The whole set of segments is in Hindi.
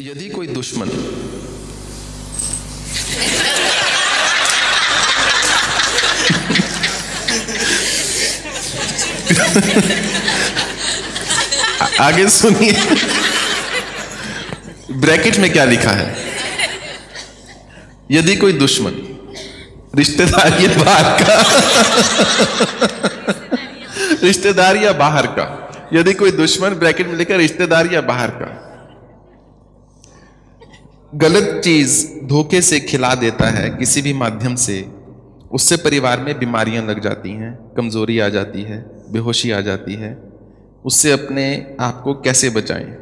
यदि कोई दुश्मन आगे सुनिए। ब्रैकेट में क्या लिखा है? यदि कोई दुश्मन रिश्तेदार या बाहर का रिश्तेदार या बाहर का। यदि कोई दुश्मन ब्रैकेट में लिखा रिश्तेदार या बाहर का। गलत चीज़ धोखे से खिला देता है किसी भी माध्यम से, उससे परिवार में बीमारियाँ लग जाती हैं, कमज़ोरी आ जाती है, बेहोशी आ जाती है, उससे अपने आप को कैसे बचाएँ?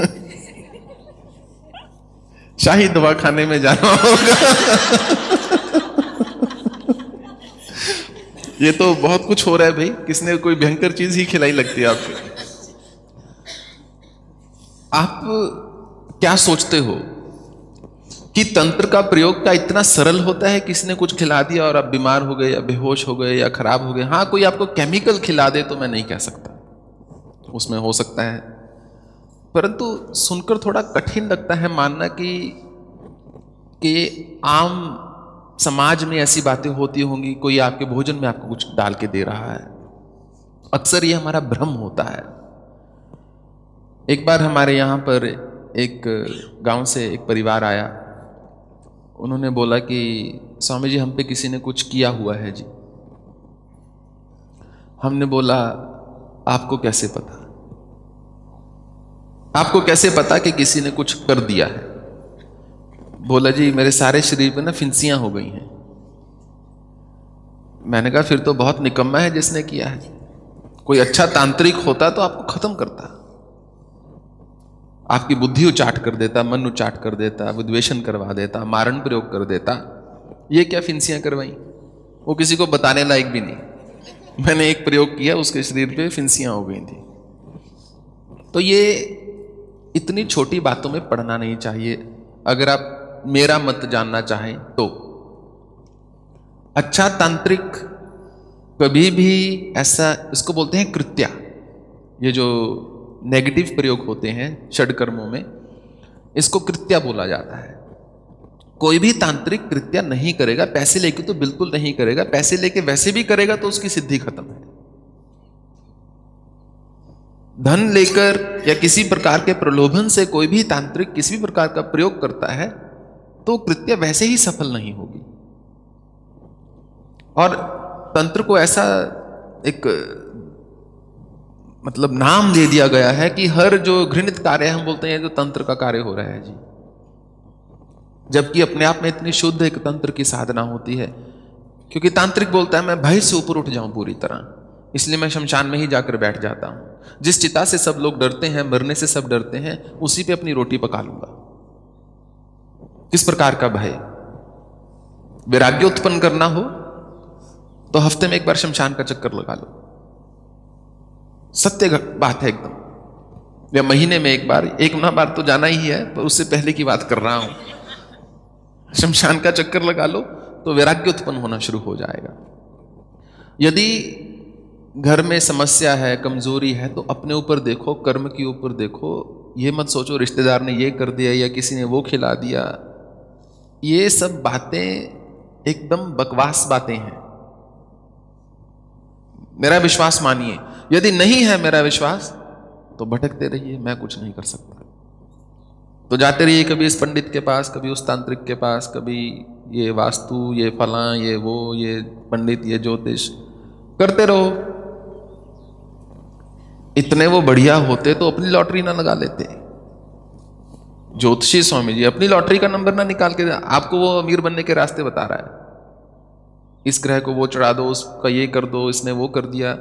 शाही दवा खाने में जाना होगा। ये तो बहुत कुछ हो रहा है भाई, किसने कोई भयंकर चीज़ ही खिलाई लगती है आपको? आप क्या सोचते हो? कि तंत्र का प्रयोग का इतना सरल होता है किसी ने कुछ खिला दिया और आप बीमार हो गए, या बेहोश हो गए, या खराब हो गए। हाँ कोई आपको केमिकल खिला दे तो मैं नहीं कह सकता। उसमें हो सकता है। परंतु सुनकर थोड़ा कठिन लगता है मानना कि कि आम समाज में ऐसी बातें होती होंगी, कोई आपके भोजन में आपको कुछ डाल के दे रहा है। अक्सर ये हमारा भ्रम होता है। एक बार हमारे यहाँ पर एक गाँव से एक परिवार आया। उन्होंने बोला कि, स्वामी जी, हम पे किसी ने कुछ किया हुआ है जी। हमने बोला, आपको कैसे पता? आपको कैसे पता कि किसी ने कुछ कर दिया है? बोला, जी, मेरे सारे शरीर पे ना फिंसियाँ हो गई हैं। मैंने कहा, फिर तो बहुत निकम्मा है जिसने किया है। कोई अच्छा तांत्रिक होता तो आपको खत्म करता। आपकी बुद्धि उचाट कर देता, मन उचाट कर देता, विद्वेषण करवा देता, मारण प्रयोग कर देता। ये क्या फिंसियाँ करवाई? वो किसी को बताने लायक भी नहीं। मैंने एक प्रयोग किया, उसके शरीर पे फिंसियाँ हो गई थी। तो ये इतनी छोटी बातों में पढ़ना नहीं चाहिए। अगर आप मेरा मत जानना चाहें तो। अच्छा तांत्रिक, कभी भी ऐसा, इसको बोलते हैं कृत्या। ये जो नेगेटिव प्रयोग होते हैं षड कर्मों में, इसको कृत्या बोला जाता है। कोई भी तांत्रिक कृत्या नहीं करेगा, पैसे लेके तो बिल्कुल नहीं करेगा, पैसे लेके वैसे भी करेगा तो उसकी सिद्धि खत्म है। धन लेकर या किसी प्रकार के प्रलोभन से कोई भी तांत्रिक किसी भी प्रकार का प्रयोग करता है तो कृत्य वैसे ही सफल नहीं होगी। और तंत्र को ऐसा एक मतलब नाम दे दिया गया है कि हर जो घृणित कार्य हम बोलते हैं जो तंत्र का कार्य हो रहा है जी। जबकि अपने आप में इतनी शुद्ध एक तंत्र की साधना होती है। क्योंकि तांत्रिक बोलता है, मैं भय से ऊपर उठ जाऊँ पूरी तरह। इसलिए मैं शमशान में ही जाकर बैठ जाता हूँ। जिस चिता से सब लोग डरते हैं, मरने से सब डरते हैं, उसी पे अपनी रोटी पका लूँगा। किस प्रकार का भय? वैराग्य उत्पन्न करना हो तो हफ़्ते में एक बार शमशान का चक्कर लगा लो। सत्य बात है एकदम। या महीने में एक बार, एक ना बार तो जाना ही है, पर उससे पहले की बात कर रहा हूँ। शमशान का चक्कर लगा लो तो वैराग्य उत्पन्न होना शुरू हो जाएगा। यदि घर में समस्या है, कमज़ोरी है तो अपने ऊपर देखो, कर्म के ऊपर देखो। ये मत सोचो, रिश्तेदार ने ये कर दिया या किसी ने वो खिला दिया। ये सब बातें एकदम बकवास बातें हैं। मेरा विश्वास मानिए यदि नहीं है मेरा विश्वास तो भटकते रहिए, मैं कुछ नहीं कर सकता। तो जाते रहिए कभी इस पंडित के पास, कभी उस तांत्रिक के पास, कभी ये वास्तु, ये फला, ये वो, ये पंडित, ये ज्योतिष। करते रहो। इतने वो बढ़िया होते तो अपनी लॉटरी ना लगा लेते। ज्योतिषी स्वामी जी, अपनी लॉटरी का नंबर ना निकाल के, आपको वो अमीर बनने के रास्ते बता रहा है। इस ग्रह को वो चढ़ा दो, उसका ये कर दो, इसने वो कर दिया।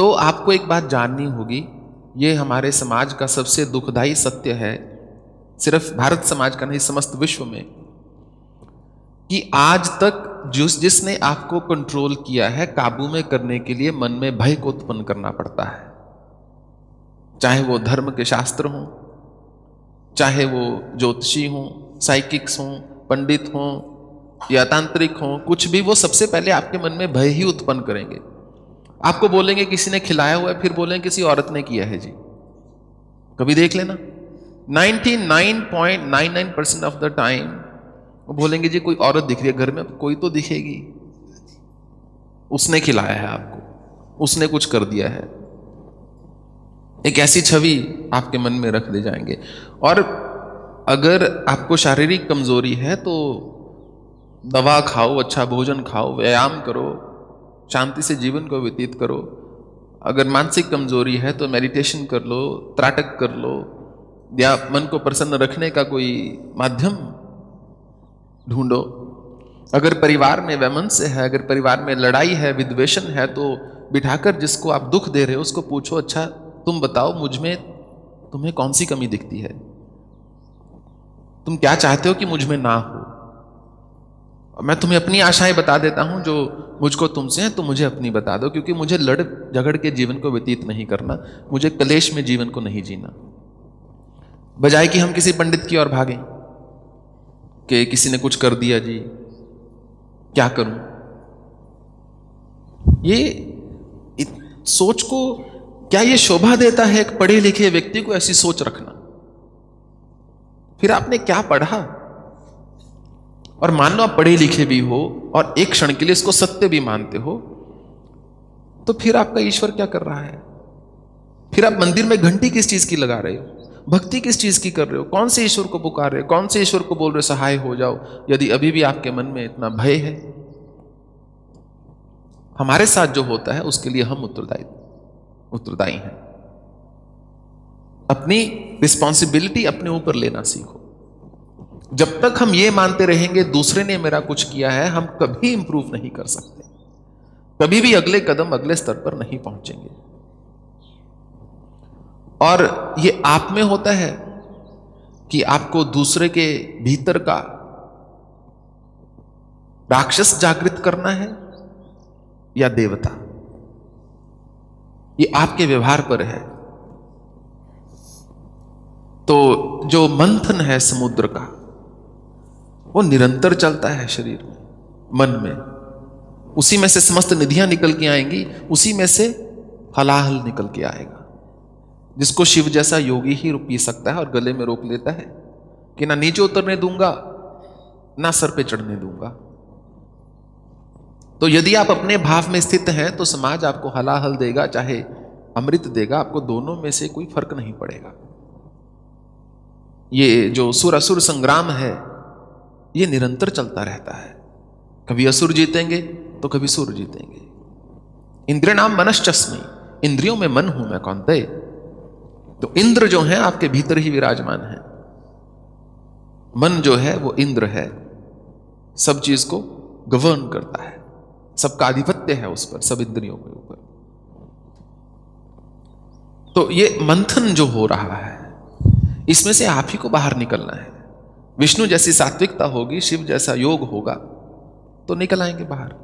तो आपको एक बात जाननी होगी, ये हमारे समाज का सबसे दुखदाई सत्य है, सिर्फ़ भारत समाज का नहीं, समस्त विश्व में, कि आज तक जिस, जिसने आपको कंट्रोल किया है, काबू में करने के लिए मन में भय को उत्पन्न करना पड़ता है। चाहे वो धर्म के शास्त्र हों, चाहे वो ज्योतिषी हों साइकिक्स हों, पंडित हों, या तांत्रिक हों, कुछ भी, वो सबसे पहले आपके मन में भय ही उत्पन्न करेंगे। आपको बोलेंगे किसी ने खिलाया हुआ है, फिर बोलेंगे किसी औरत ने किया है जी। कभी देख लेना। 99.99 परसेंट ऑफ़ द टाइम वो बोलेंगे, जी, कोई औरत दिख रही है घर में, कोई तो दिखेगी। उसने खिलाया है आपको। उसने कुछ कर दिया है। एक ऐसी छवि आपके मन में रख दे जाएँगे। और अगर आपको शारीरिक कमज़ोरी है तो दवा खाओ अच्छा भोजन खाओ, व्यायाम करो। शांति से जीवन को व्यतीत करो। अगर मानसिक कमज़ोरी है तो मेडिटेशन कर लो, त्राटक कर लो, या मन को प्रसन्न रखने का कोई माध्यम ढूंढो। अगर परिवार में वैमनस्य है, अगर परिवार में लड़ाई है, विद्वेषण है तो बिठाकर जिसको आप दुख दे रहे हो, उसको पूछो अच्छा तुम बताओ, मुझमें तुम्हें कौन सी कमी दिखती है? तुम क्या चाहते हो कि मुझमें ना हो? मैं तुम्हें अपनी आशाएँ बता देता हूँ, जो मुझको तुमसे है तो मुझे अपनी बता दो, क्योंकि मुझे लड़ झगड़ के जीवन को व्यतीत नहीं करना, मुझे कलेश में जीवन को नहीं जीना। बजाय कि हम किसी पंडित की ओर भागें, कि किसी ने कुछ कर दिया जी, क्या करूँ? ये सोच को क्या ये शोभा देता है एक पढ़े लिखे व्यक्ति को ऐसी सोच रखना? फिर आपने क्या पढ़ा? और मान लो आप पढ़े लिखे भी हो और एक क्षण के लिए इसको सत्य भी मानते हो तो फिर आपका ईश्वर क्या कर रहा है? फिर आप मंदिर में घंटी किस चीज़ की लगा रहे हो? भक्ति किस चीज़ की कर रहे हो? कौन से ईश्वर को पुकार रहे हो? कौन से ईश्वर को बोल रहे हो, सहाय हो जाओ, यदि अभी भी आपके मन में इतना भय है? हमारे साथ जो होता है, उसके लिए हम उत्तरदायी उत्तरदायी हैं। अपनी रिस्पॉन्सिबिलिटी अपने ऊपर लेना सीखो। जब तक हम ये मानते रहेंगे दूसरे ने मेरा कुछ किया है, हम कभी इंप्रूव नहीं कर सकते। कभी भी अगले कदम अगले स्तर पर नहीं पहुँचेंगे। और ये आप में होता है कि आपको दूसरे के भीतर का राक्षस जागृत करना है या देवता? ये आपके व्यवहार पर है। तो जो मंथन है समुद्र का वो निरंतर चलता है शरीर में, मन में। उसी में से समस्त निधियाँ निकल के आएँगी, उसी में से हलाहल निकल के आएगा। जिसको शिव जैसा योगी ही पी सकता है और गले में रोक लेता है कि ना नीचे उतरने दूँगा, ना सर पे चढ़ने दूँगा। तो यदि आप अपने भाव में स्थित हैं तो समाज आपको हलाहल देगा, चाहे अमृत देगा, आपको दोनों में से कोई फ़र्क नहीं पड़ेगा। ये जो सुर असुर संग्राम है ये निरंतर चलता रहता है। कभी असुर जीतेंगे तो कभी सुर जीतेंगे। इंद्र नाम मनश्चस्मी, इंद्रियों में मन हूँ मैं कौन दे तो इंद्र जो है, आपके भीतर ही विराजमान है। मन जो है, वो इंद्र है। सब चीज़ को गवर्न करता है। सबका आधिपत्य है उस पर, सब इंद्रियों के ऊपर। तो ये मंथन जो हो रहा है, इसमें से आप ही को बाहर निकलना है। विष्णु जैसी सात्विकता होगी, शिव जैसा योग होगा तो निकल आएँगे बाहर।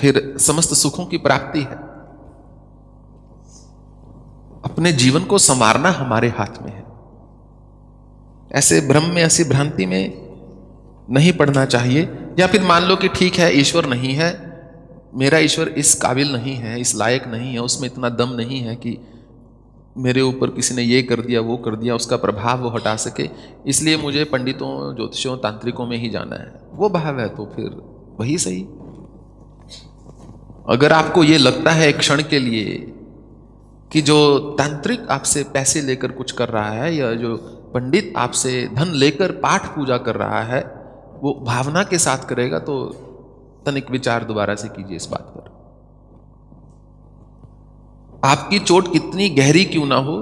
फिर समस्त सुखों की प्राप्ति है। अपने जीवन को संवारना हमारे हाथ में है। ऐसे भ्रम में, ऐसी भ्रांति में नहीं पढ़ना चाहिए, या फिर मान लो कि ठीक है, ईश्वर नहीं है, मेरा ईश्वर इस काबिल नहीं है, इस लायक नहीं है, उसमें इतना दम नहीं है कि मेरे ऊपर किसी ने ये कर दिया, वो कर दिया, उसका प्रभाव वो हटा सके, इसलिए मुझे पंडितों ज्योतिषों तांत्रिकों में ही जाना है। वो भाव है तो फिर वही सही। अगर आपको ये लगता है एक क्षण के लिए कि जो तांत्रिक आपसे पैसे लेकर कुछ कर रहा है या जो पंडित आपसे धन लेकर पाठ पूजा कर रहा है, वो भावना के साथ करेगा तो तनिक विचार दोबारा से कीजिए इस बात पर। आपकी चोट कितनी गहरी क्यों ना हो,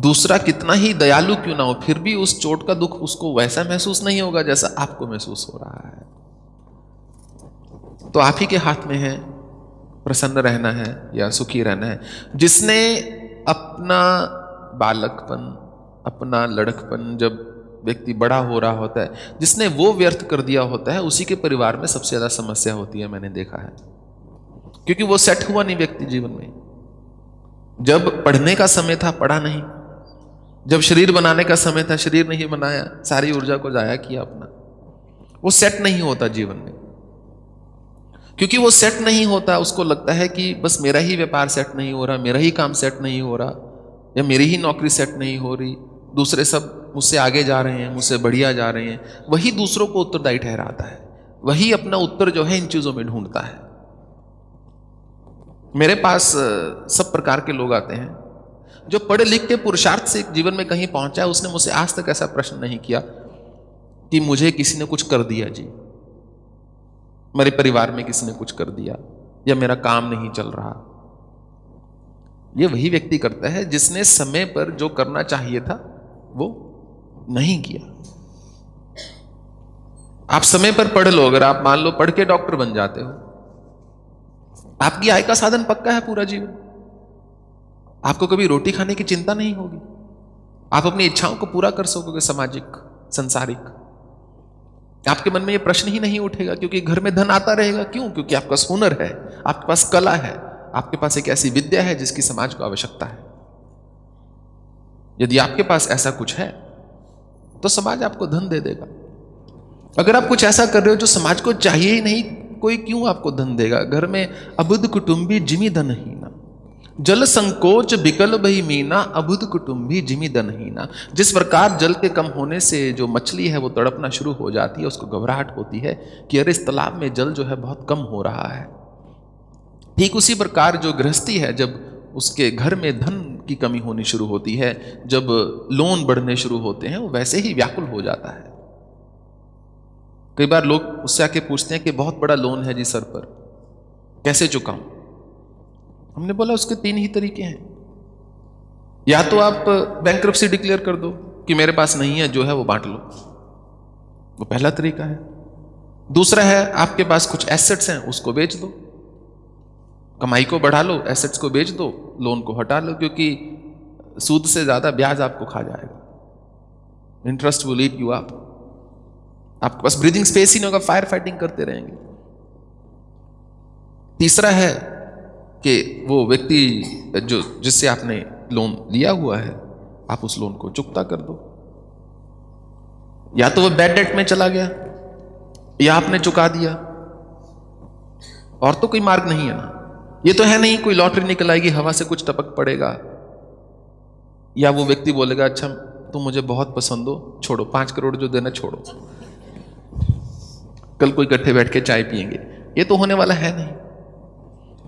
दूसरा कितना ही दयालु क्यों ना हो, फिर भी उस चोट का दुख उसको वैसा महसूस नहीं होगा जैसा आपको महसूस हो रहा है। तो आप ही के हाथ में है, प्रसन्न रहना है या सुखी रहना है। जिसने अपना बालकपन, अपना लड़कपन जब व्यक्ति बड़ा हो रहा होता है, जिसने वो व्यर्थ कर दिया होता है, उसी के परिवार में सबसे ज़्यादा समस्या होती है, मैंने देखा है। क्योंकि वो सेट हुआ नहीं व्यक्ति जीवन में। जब पढ़ने का समय था, पढ़ा नहीं। जब शरीर बनाने का समय था, शरीर नहीं बनाया, सारी ऊर्जा को जाया किया अपना। वो सेट नहीं होता जीवन में। क्योंकि वो सेट नहीं होता, उसको लगता है कि बस मेरा ही व्यापार सेट नहीं हो रहा, मेरा ही काम सेट नहीं हो रहा, या मेरी ही नौकरी सेट नहीं हो रही। दूसरे सब मुझसे आगे जा रहे हैं, मुझसे बढ़िया जा रहे हैं। वही दूसरों को उत्तरदायी ठहराता है। वही अपना उत्तर जो है इन चीज़ों में ढूंढता है। मेरे पास सब प्रकार के लोग आते हैं। जो पढ़े लिख के पुरुषार्थ से जीवन में कहीं पहुँचा है, उसने मुझसे आज तक ऐसा प्रश्न नहीं किया कि मुझे किसी ने कुछ कर दिया जी। मेरे परिवार में किसी ने कुछ कर दिया या मेरा काम नहीं चल रहा। यह वही व्यक्ति करता है जिसने समय पर जो करना चाहिए था, वो नहीं किया। आप समय पर पढ़ लो, अगर आप मान लो पढ़ के डॉक्टर बन जाते हो आपकी आय का साधन पक्का है पूरा जीवन। आपको कभी रोटी खाने की चिंता नहीं होगी। आप अपनी इच्छाओं को पूरा कर सकोगे सामाजिक, संसारिक। आपके मन में यह प्रश्न ही नहीं उठेगा, क्योंकि घर में धन आता रहेगा क्यों? क्योंकि आपका हुनर है, आपके पास कला है, आपके पास एक ऐसी विद्या है जिसकी समाज को आवश्यकता है। यदि आपके पास ऐसा कुछ है तो समाज आपको धन दे देगा। अगर आप कुछ ऐसा कर रहे हो जो समाज को चाहिए ही नहीं कोई क्यों आपको धन देगा? घर में अबुद कुटुंबी जिमी धन ही ना। जल संकोच बिकल बही मीना अबुद कुटुंबी जिमी धन ही ना। जिस प्रकार जल के कम होने से जो मछली है वो तड़पना शुरू हो जाती है, उसको घबराहट होती है कि अरे इस तालाब में जल जो है बहुत कम हो रहा है। ठीक उसी प्रकार जो गृहस्थी है, जब उसके घर में धन की कमी होनी शुरू होती है, जब लोन बढ़ने शुरू होते हैं, वो वैसे ही व्याकुल हो जाता है। कई बार लोग उससे आके पूछते हैं कि बहुत बड़ा लोन है जी सर पर। कैसे चुकाऊं? हमने बोला, उसके तीन ही तरीके हैं। या तो आप बैंक डिक्लेयर कर दो कि मेरे पास नहीं है, जो है वो बांट लो। वो पहला तरीका है। दूसरा है, आपके पास कुछ एसेट्स हैं, उसको बेच दो। कमाई को बढ़ा लो एसेट्स को बेच दो लोन को हटा लो, क्योंकि सूद से ज़्यादा ब्याज आपको खा जाएगा। इंटरेस्ट विल लीड यू आप आपके पास ब्रीदिंग स्पेस ही नहीं होगा फायर फाइटिंग करते रहेंगे। तीसरा है कि वो व्यक्ति जो, जिससे आपने लोन लिया हुआ है, आप उस लोन को चुकता कर दो। या तो वो बैड डेट में चला गया, या आपने चुका दिया। और तो कोई मार्ग नहीं है ना। ये तो है नहीं कोई लॉटरी निकल आएगी, हवा से कुछ टपक पड़ेगा। या वो व्यक्ति बोलेगा अच्छा तुम मुझे बहुत पसंद हो, छोड़ो, पाँच करोड़ जो देना छोड़ो। कल कोई इकट्ठे बैठ के चाय पियेंगे। ये तो होने वाला है नहीं।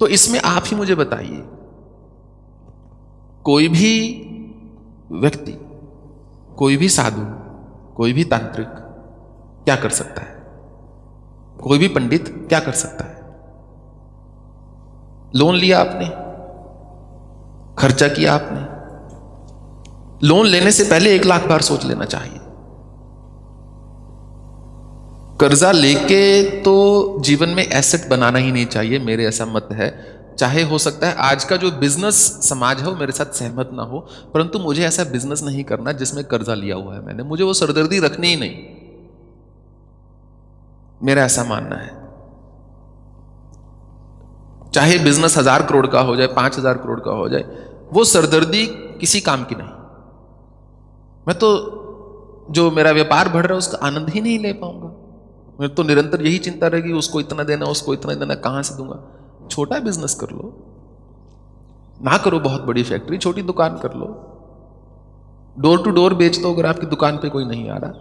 तो इसमें आप ही मुझे बताइए, कोई भी व्यक्ति, कोई भी साधु, कोई भी तांत्रिक क्या कर सकता है? कोई भी पंडित क्या कर सकता है? लोन लिया आपने? खर्चा किया आपने? लोन लेने से पहले एक लाख बार सोच लेना चाहिए। कर्जा लेके तो जीवन में एसेट बनाना ही नहीं चाहिए, मेरे ऐसा मत है। चाहे हो सकता है आज का जो बिज़नेस समाज है वो मेरे साथ सहमत ना हो, परंतु मुझे ऐसा बिज़नेस नहीं करना जिसमें कर्जा लिया हुआ है मैंने। मुझे वो सरदर्दी रखनी ही नहीं। मेरा ऐसा मानना है। चाहे बिज़नेस हज़ार करोड़ का हो जाए, पाँच हज़ार करोड़ का हो जाए, वो सरदर्दी किसी काम की नहीं। मैं तो जो मेरा व्यापार बढ़ रहा है उसका आनंद ही नहीं ले पाऊँगा। मैं तो निरंतर यही चिंता रहेगी, उसको इतना देना, उसको इतना देना, कहाँ से दूँगा? छोटा बिज़नेस कर लो। ना करो बहुत बड़ी फैक्ट्री छोटी दुकान कर लो। डोर टू डोर बेच दो, अगर आपकी दुकान पे कोई नहीं आ रहा।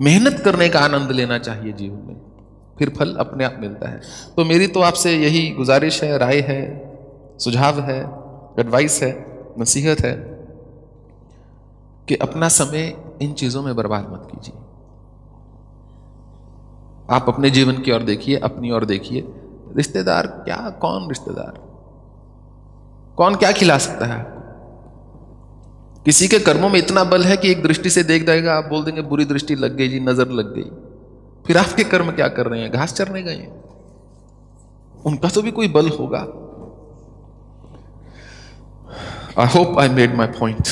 मेहनत करने का आनंद लेना चाहिए जीवन में। फिर फल अपने आप मिलता है। तो मेरी तो आपसे यही गुजारिश है, राय है, सुझाव है एडवाइस है, नसीहत है कि अपना समय इन चीज़ों में बर्बाद मत कीजिए। आप अपने जीवन की ओर देखिए, अपनी ओर देखिए। रिश्तेदार क्या, कौन रिश्तेदार? कौन क्या खिला सकता है किसी के कर्मों में इतना बल है कि एक दृष्टि से देख जाएगा, आप बोल देंगे, बुरी दृष्टि लग गई जी, नज़र लग गई। फिर आपके कर्म क्या कर रहे हैं? घास चरने गए हैं। उनका तो भी कोई बल होगा। I hope I made my point